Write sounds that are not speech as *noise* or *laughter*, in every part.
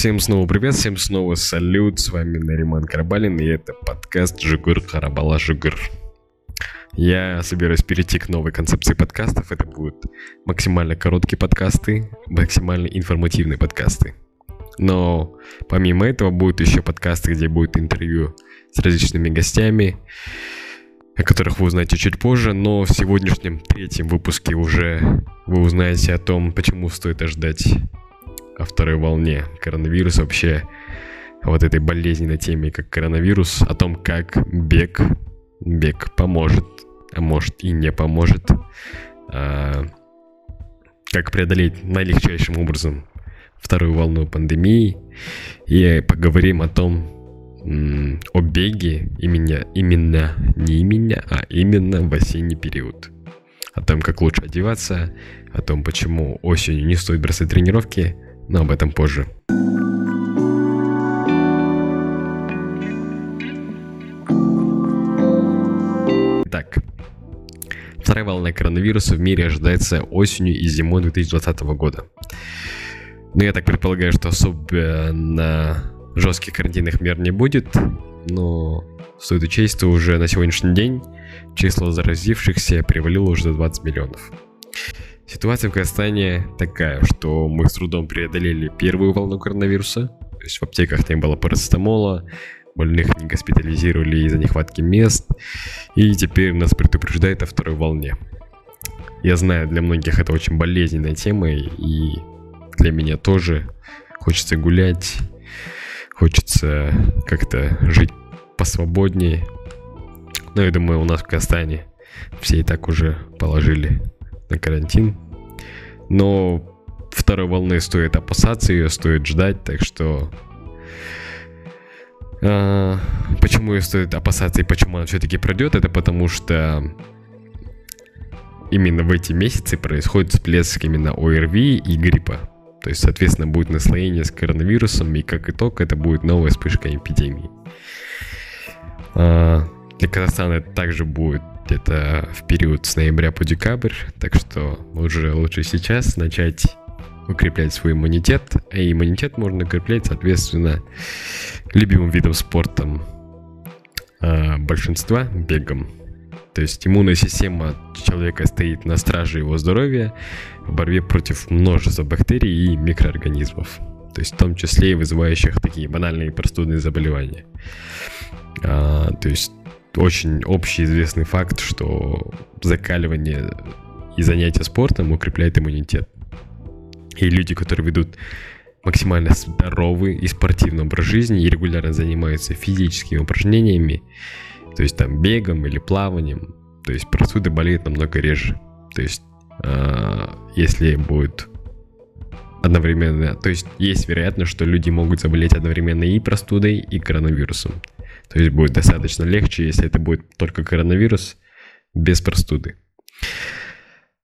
Всем снова привет, всем снова салют, с вами Нариман Карабалин, и это подкаст Жигур Харабала Жигур. Я собираюсь перейти к новой концепции подкастов, это будут максимально короткие подкасты, максимально информативные подкасты. Но помимо этого будут еще подкасты, где будет интервью с различными гостями, о которых вы узнаете чуть позже, но в сегодняшнем третьем выпуске уже вы узнаете о том, почему стоит ожидать о второй волне коронавируса, вообще вот этой болезненной теме, как коронавирус, о том, как бег, бег поможет, а может и не поможет, а, как преодолеть наилегчайшим образом вторую волну пандемии, и поговорим о том, о беге именно, именно, не именно, а именно в осенний период. О том, как лучше одеваться, о том, почему осенью не стоит бросать тренировки, но об этом позже. Так, вторая волна коронавируса в мире ожидается осенью и зимой 2020 года. Но я так предполагаю, что особенно жестких карантинных мер не будет, но стоит учесть, что уже на сегодняшний день число заразившихся перевалило уже за 20 миллионов. Ситуация в Казахстане такая, что мы с трудом преодолели первую волну коронавируса, то есть в аптеках не было парацетамола, больных не госпитализировали из-за нехватки мест, и теперь нас предупреждают о второй волне. Я знаю, для многих это очень болезненная тема, и для меня тоже хочется гулять, хочется как-то жить посвободнее. Но я думаю, у нас в Казахстане все и так уже положили на карантин. Но второй волны стоит опасаться, ее стоит ждать, так что... А, почему ее стоит опасаться и почему она все-таки пройдет, это потому что именно в эти месяцы происходит всплеск именно ОРВИ и гриппа. То есть, соответственно, будет наслоение с коронавирусом, и как итог, это будет новая вспышка эпидемии. А, для Казахстана это также будет где-то в период с ноября по декабрь, так что уже лучше сейчас начать укреплять свой иммунитет, а иммунитет можно укреплять, соответственно, любимым видом спорта э, большинства бегом. То есть иммунная система человека стоит на страже его здоровья в борьбе против множества бактерий и микроорганизмов. То есть в том числе и вызывающих такие банальные простудные заболевания. А, то есть очень общий известный факт, что закаливание и занятие спортом укрепляет иммунитет. И люди, которые ведут максимально здоровый и спортивный образ жизни и регулярно занимаются физическими упражнениями, то есть там бегом или плаванием, то есть простуда болеет намного реже. То есть э, если будет одновременно, то есть есть вероятность, что люди могут заболеть одновременно и простудой, и коронавирусом. То есть будет достаточно легче, если это будет только коронавирус без простуды.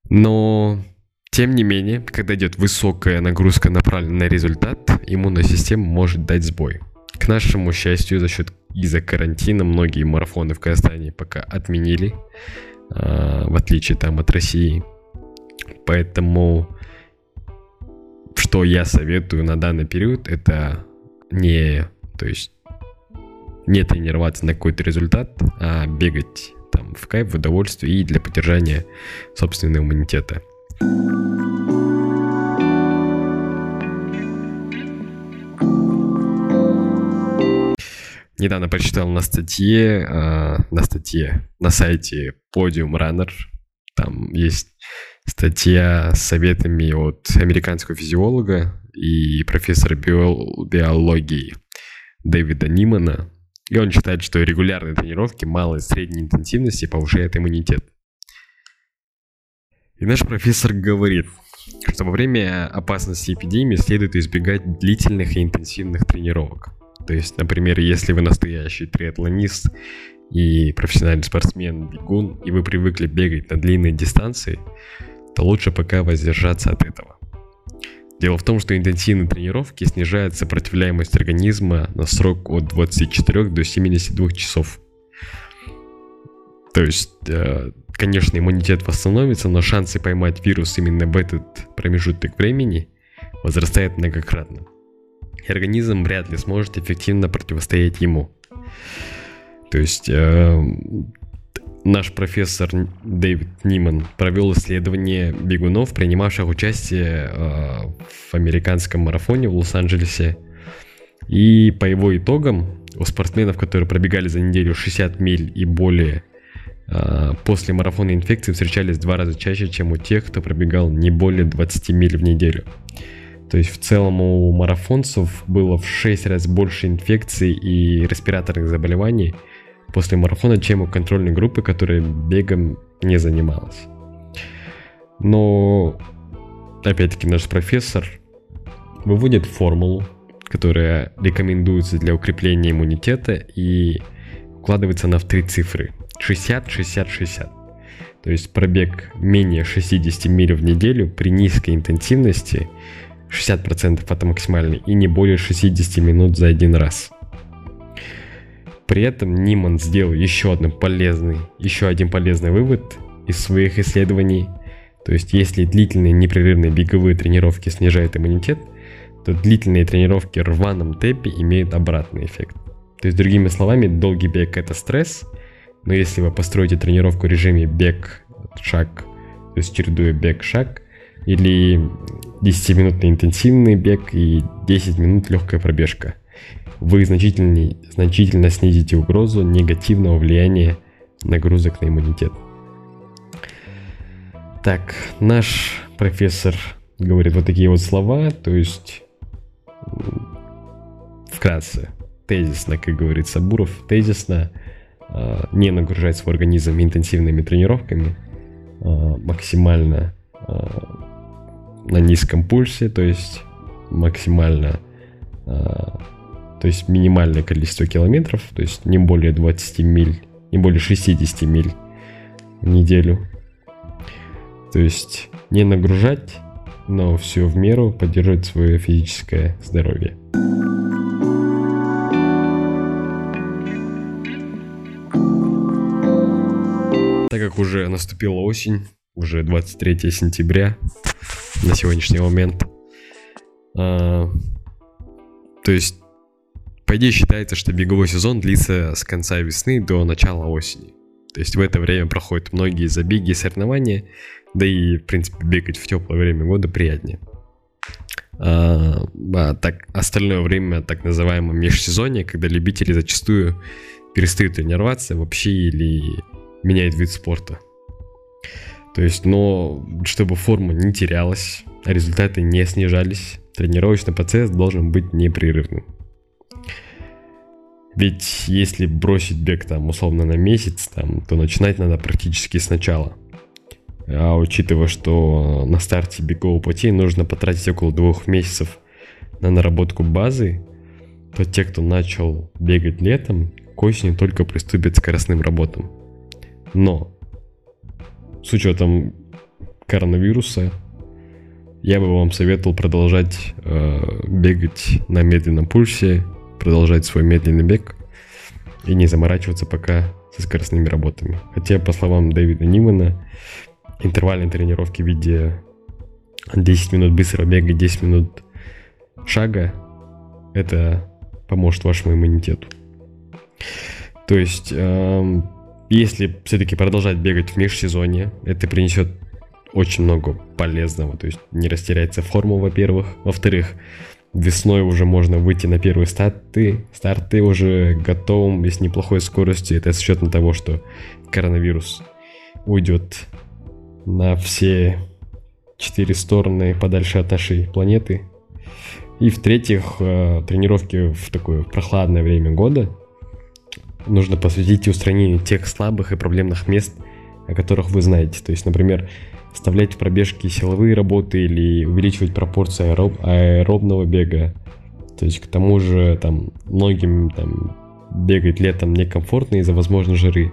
Но, тем не менее, когда идет высокая нагрузка направлена на результат, иммунная система может дать сбой. К нашему счастью, за счет из-за карантина многие марафоны в Казахстане пока отменили, а, в отличие там от России. Поэтому, что я советую на данный период, это не, то есть не тренироваться на какой-то результат, а бегать там в кайф, в удовольствие и для поддержания собственного иммунитета. Недавно прочитал на статье, э, на статье на сайте Podium Runner, там есть статья с советами от американского физиолога и профессора биологии Дэвида Нимана, и он считает, что регулярные тренировки малой и средней интенсивности повышают иммунитет. И наш профессор говорит, что во время опасности эпидемии следует избегать длительных и интенсивных тренировок. То есть, например, если вы настоящий триатлонист и профессиональный спортсмен, бегун, и вы привыкли бегать на длинные дистанции, то лучше пока воздержаться от этого. Дело в том, что интенсивные тренировки снижают сопротивляемость организма на срок от 24 до 72 часов. То есть, э, конечно, иммунитет восстановится, но шансы поймать вирус именно в этот промежуток времени возрастают многократно. и организм вряд ли сможет эффективно противостоять ему. То есть э, наш профессор Дэвид Ниман провел исследование бегунов, принимавших участие э, в американском марафоне в Лос-Анджелесе. И по его итогам у спортсменов, которые пробегали за неделю 60 миль и более, э, после марафона инфекции встречались в два раза чаще, чем у тех, кто пробегал не более 20 миль в неделю. То есть в целом у марафонцев было в 6 раз больше инфекций и респираторных заболеваний после марафона, чем у контрольной группы, которая бегом не занималась. Но, опять-таки, наш профессор выводит формулу, которая рекомендуется для укрепления иммунитета и укладывается она в три цифры. 60, 60, 60. То есть пробег менее 60 миль в неделю при низкой интенсивности 60% это максимальный, и не более 60 минут за один раз. При этом Ниман сделал еще один полезный, еще один полезный вывод из своих исследований. То есть, если длительные непрерывные беговые тренировки снижают иммунитет, то длительные тренировки в рваном темпе имеют обратный эффект. То есть, другими словами, долгий бег это стресс, но если вы построите тренировку в режиме бег-шаг, то есть чередуя бег-шаг, или 10-минутный интенсивный бег и 10 минут легкая пробежка. Вы значительно, значительно снизите угрозу негативного влияния нагрузок на иммунитет. Так, наш профессор говорит вот такие вот слова, то есть вкратце, тезисно, как говорит Сабуров, тезисно а, не нагружать свой организм интенсивными тренировками, а, максимально а, на низком пульсе, то есть максимально, э, то есть минимальное количество километров, то есть не более 20 миль, не более 60 миль в неделю. То есть не нагружать, но все в меру поддерживать свое физическое здоровье. Так как уже наступила осень, уже 23 сентября, на сегодняшний момент. А, то есть, по идее, считается, что беговой сезон длится с конца весны до начала осени. То есть в это время проходят многие забеги и соревнования, да и, в принципе, бегать в теплое время года приятнее. А, а так, остальное время так называемое межсезонье, когда любители зачастую перестают тренироваться вообще или меняют вид спорта. То есть, но чтобы форма не терялась, результаты не снижались, тренировочный процесс должен быть непрерывным. Ведь если бросить бег там условно на месяц, там, то начинать надо практически сначала. А учитывая, что на старте бегового пути нужно потратить около двух месяцев на наработку базы, то те, кто начал бегать летом, к осени только приступят к скоростным работам. Но с учетом коронавируса, я бы вам советовал продолжать э, бегать на медленном пульсе, продолжать свой медленный бег и не заморачиваться пока со скоростными работами. Хотя, по словам Дэвида Нимана, интервальные тренировки в виде 10 минут быстрого бега, 10 минут шага, это поможет вашему иммунитету. То есть эм, если все-таки продолжать бегать в межсезонье, это принесет очень много полезного. То есть не растеряется форма, во-первых. Во-вторых, весной уже можно выйти на первые старты. Старты уже готовым и с неплохой скоростью. Это с учетом того, что коронавирус уйдет на все четыре стороны подальше от нашей планеты. И в-третьих, э, тренировки в такое прохладное время года – нужно посвятить устранению тех слабых и проблемных мест, о которых вы знаете. То есть, например, вставлять в пробежки силовые работы или увеличивать пропорции аэроб, аэробного бега. То есть, к тому же, там, многим там, бегать летом некомфортно из-за возможной жары.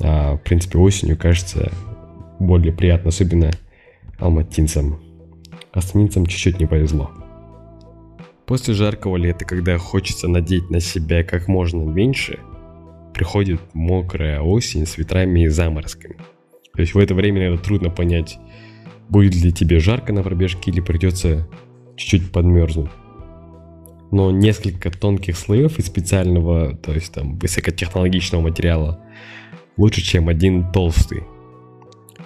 А, в принципе, осенью кажется более приятно, особенно алматинцам. Астанинцам чуть-чуть не повезло. После жаркого лета, когда хочется надеть на себя как можно меньше – приходит мокрая осень с ветрами и заморозками. То есть в это время, наверное, трудно понять, будет ли тебе жарко на пробежке или придется чуть-чуть подмерзнуть. но несколько тонких слоев из специального, то есть там высокотехнологичного материала лучше, чем один толстый.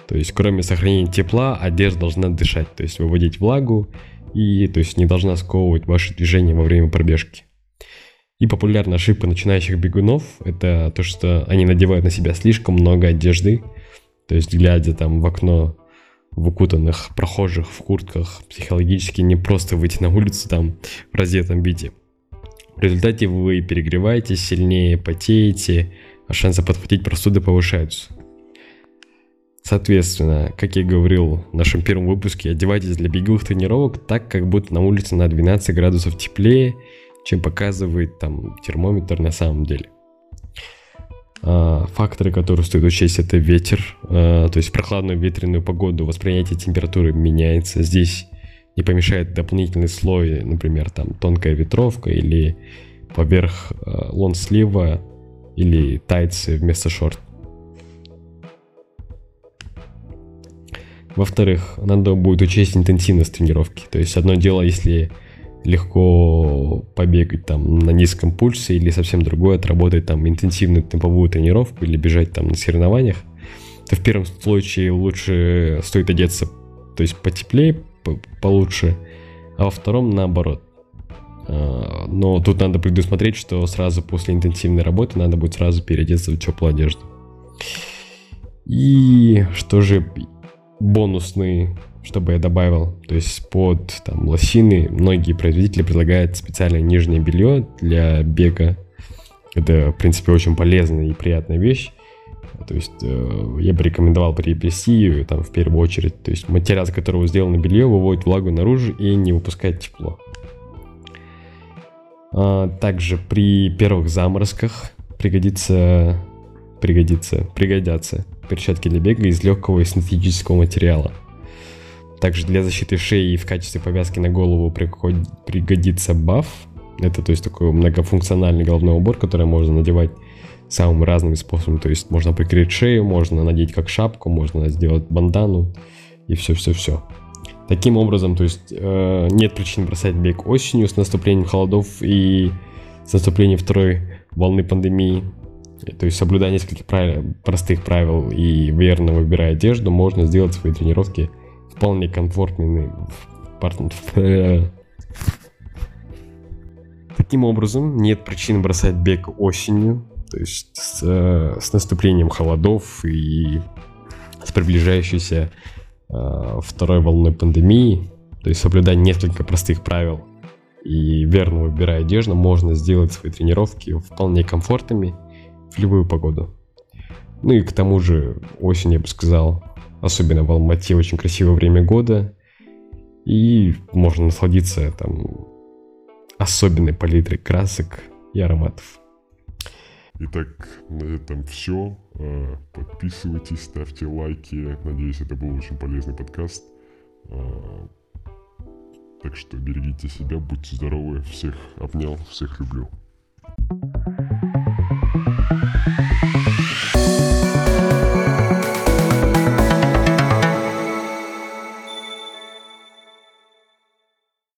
То есть, кроме сохранения тепла, одежда должна дышать, то есть выводить влагу и то есть не должна сковывать ваши движения во время пробежки. И популярная ошибка начинающих бегунов – это то, что они надевают на себя слишком много одежды, то есть глядя там в окно в укутанных прохожих в куртках психологически не просто выйти на улицу там в раздетом виде. В результате вы перегреваетесь сильнее, потеете, а шансы подхватить простуды повышаются. Соответственно, как я говорил в нашем первом выпуске, одевайтесь для беговых тренировок так, как будто на улице на 12 градусов теплее – чем показывает там термометр на самом деле. А, факторы, которые стоит учесть, это ветер, а, то есть в прохладную ветреную погоду восприятие температуры меняется. Здесь не помешает дополнительный слой, например, там тонкая ветровка или поверх а, лонслива или тайцы вместо шорт. Во-вторых, надо будет учесть интенсивность тренировки. То есть одно дело, если легко побегать там на низком пульсе или совсем другое, отработать там интенсивную темповую тренировку или бежать там на соревнованиях, то в первом случае лучше стоит одеться, то есть потеплее, получше, а во втором наоборот. А, но тут надо предусмотреть, что сразу после интенсивной работы надо будет сразу переодеться в теплую одежду. И что же бонусный чтобы я добавил. То есть под там, лосины многие производители предлагают специальное нижнее белье для бега. Это, в принципе, очень полезная и приятная вещь. То есть э, я бы рекомендовал приобрести там в первую очередь. То есть материал, из которого сделано белье, выводит влагу наружу и не выпускает тепло. А, также при первых заморозках пригодится, пригодится, пригодятся перчатки для бега из легкого и синтетического материала – также для защиты шеи в качестве повязки на голову пригодится баф. Это то есть такой многофункциональный головной убор, который можно надевать самыми разными способами. То есть можно прикрыть шею, можно надеть как шапку, можно сделать бандану и все-все-все. Таким образом, то есть э, нет причин бросать бег осенью с наступлением холодов и с наступлением второй волны пандемии. То есть соблюдая несколько правил, простых правил и верно выбирая одежду, можно сделать свои тренировки вполне комфортный. *laughs* Таким образом, нет причин бросать бег осенью, то есть с, э, с наступлением холодов и с приближающейся э, второй волной пандемии, то есть соблюдая несколько простых правил и верно выбирая одежду, можно сделать свои тренировки вполне комфортными в любую погоду. Ну и к тому же осень, я бы сказал, особенно в Алмате, очень красивое время года, и можно насладиться там особенной палитрой красок и ароматов. Итак, на этом все. А, подписывайтесь, ставьте лайки. Надеюсь, это был очень полезный подкаст. А, так что берегите себя, будьте здоровы. Всех обнял, всех люблю. thank you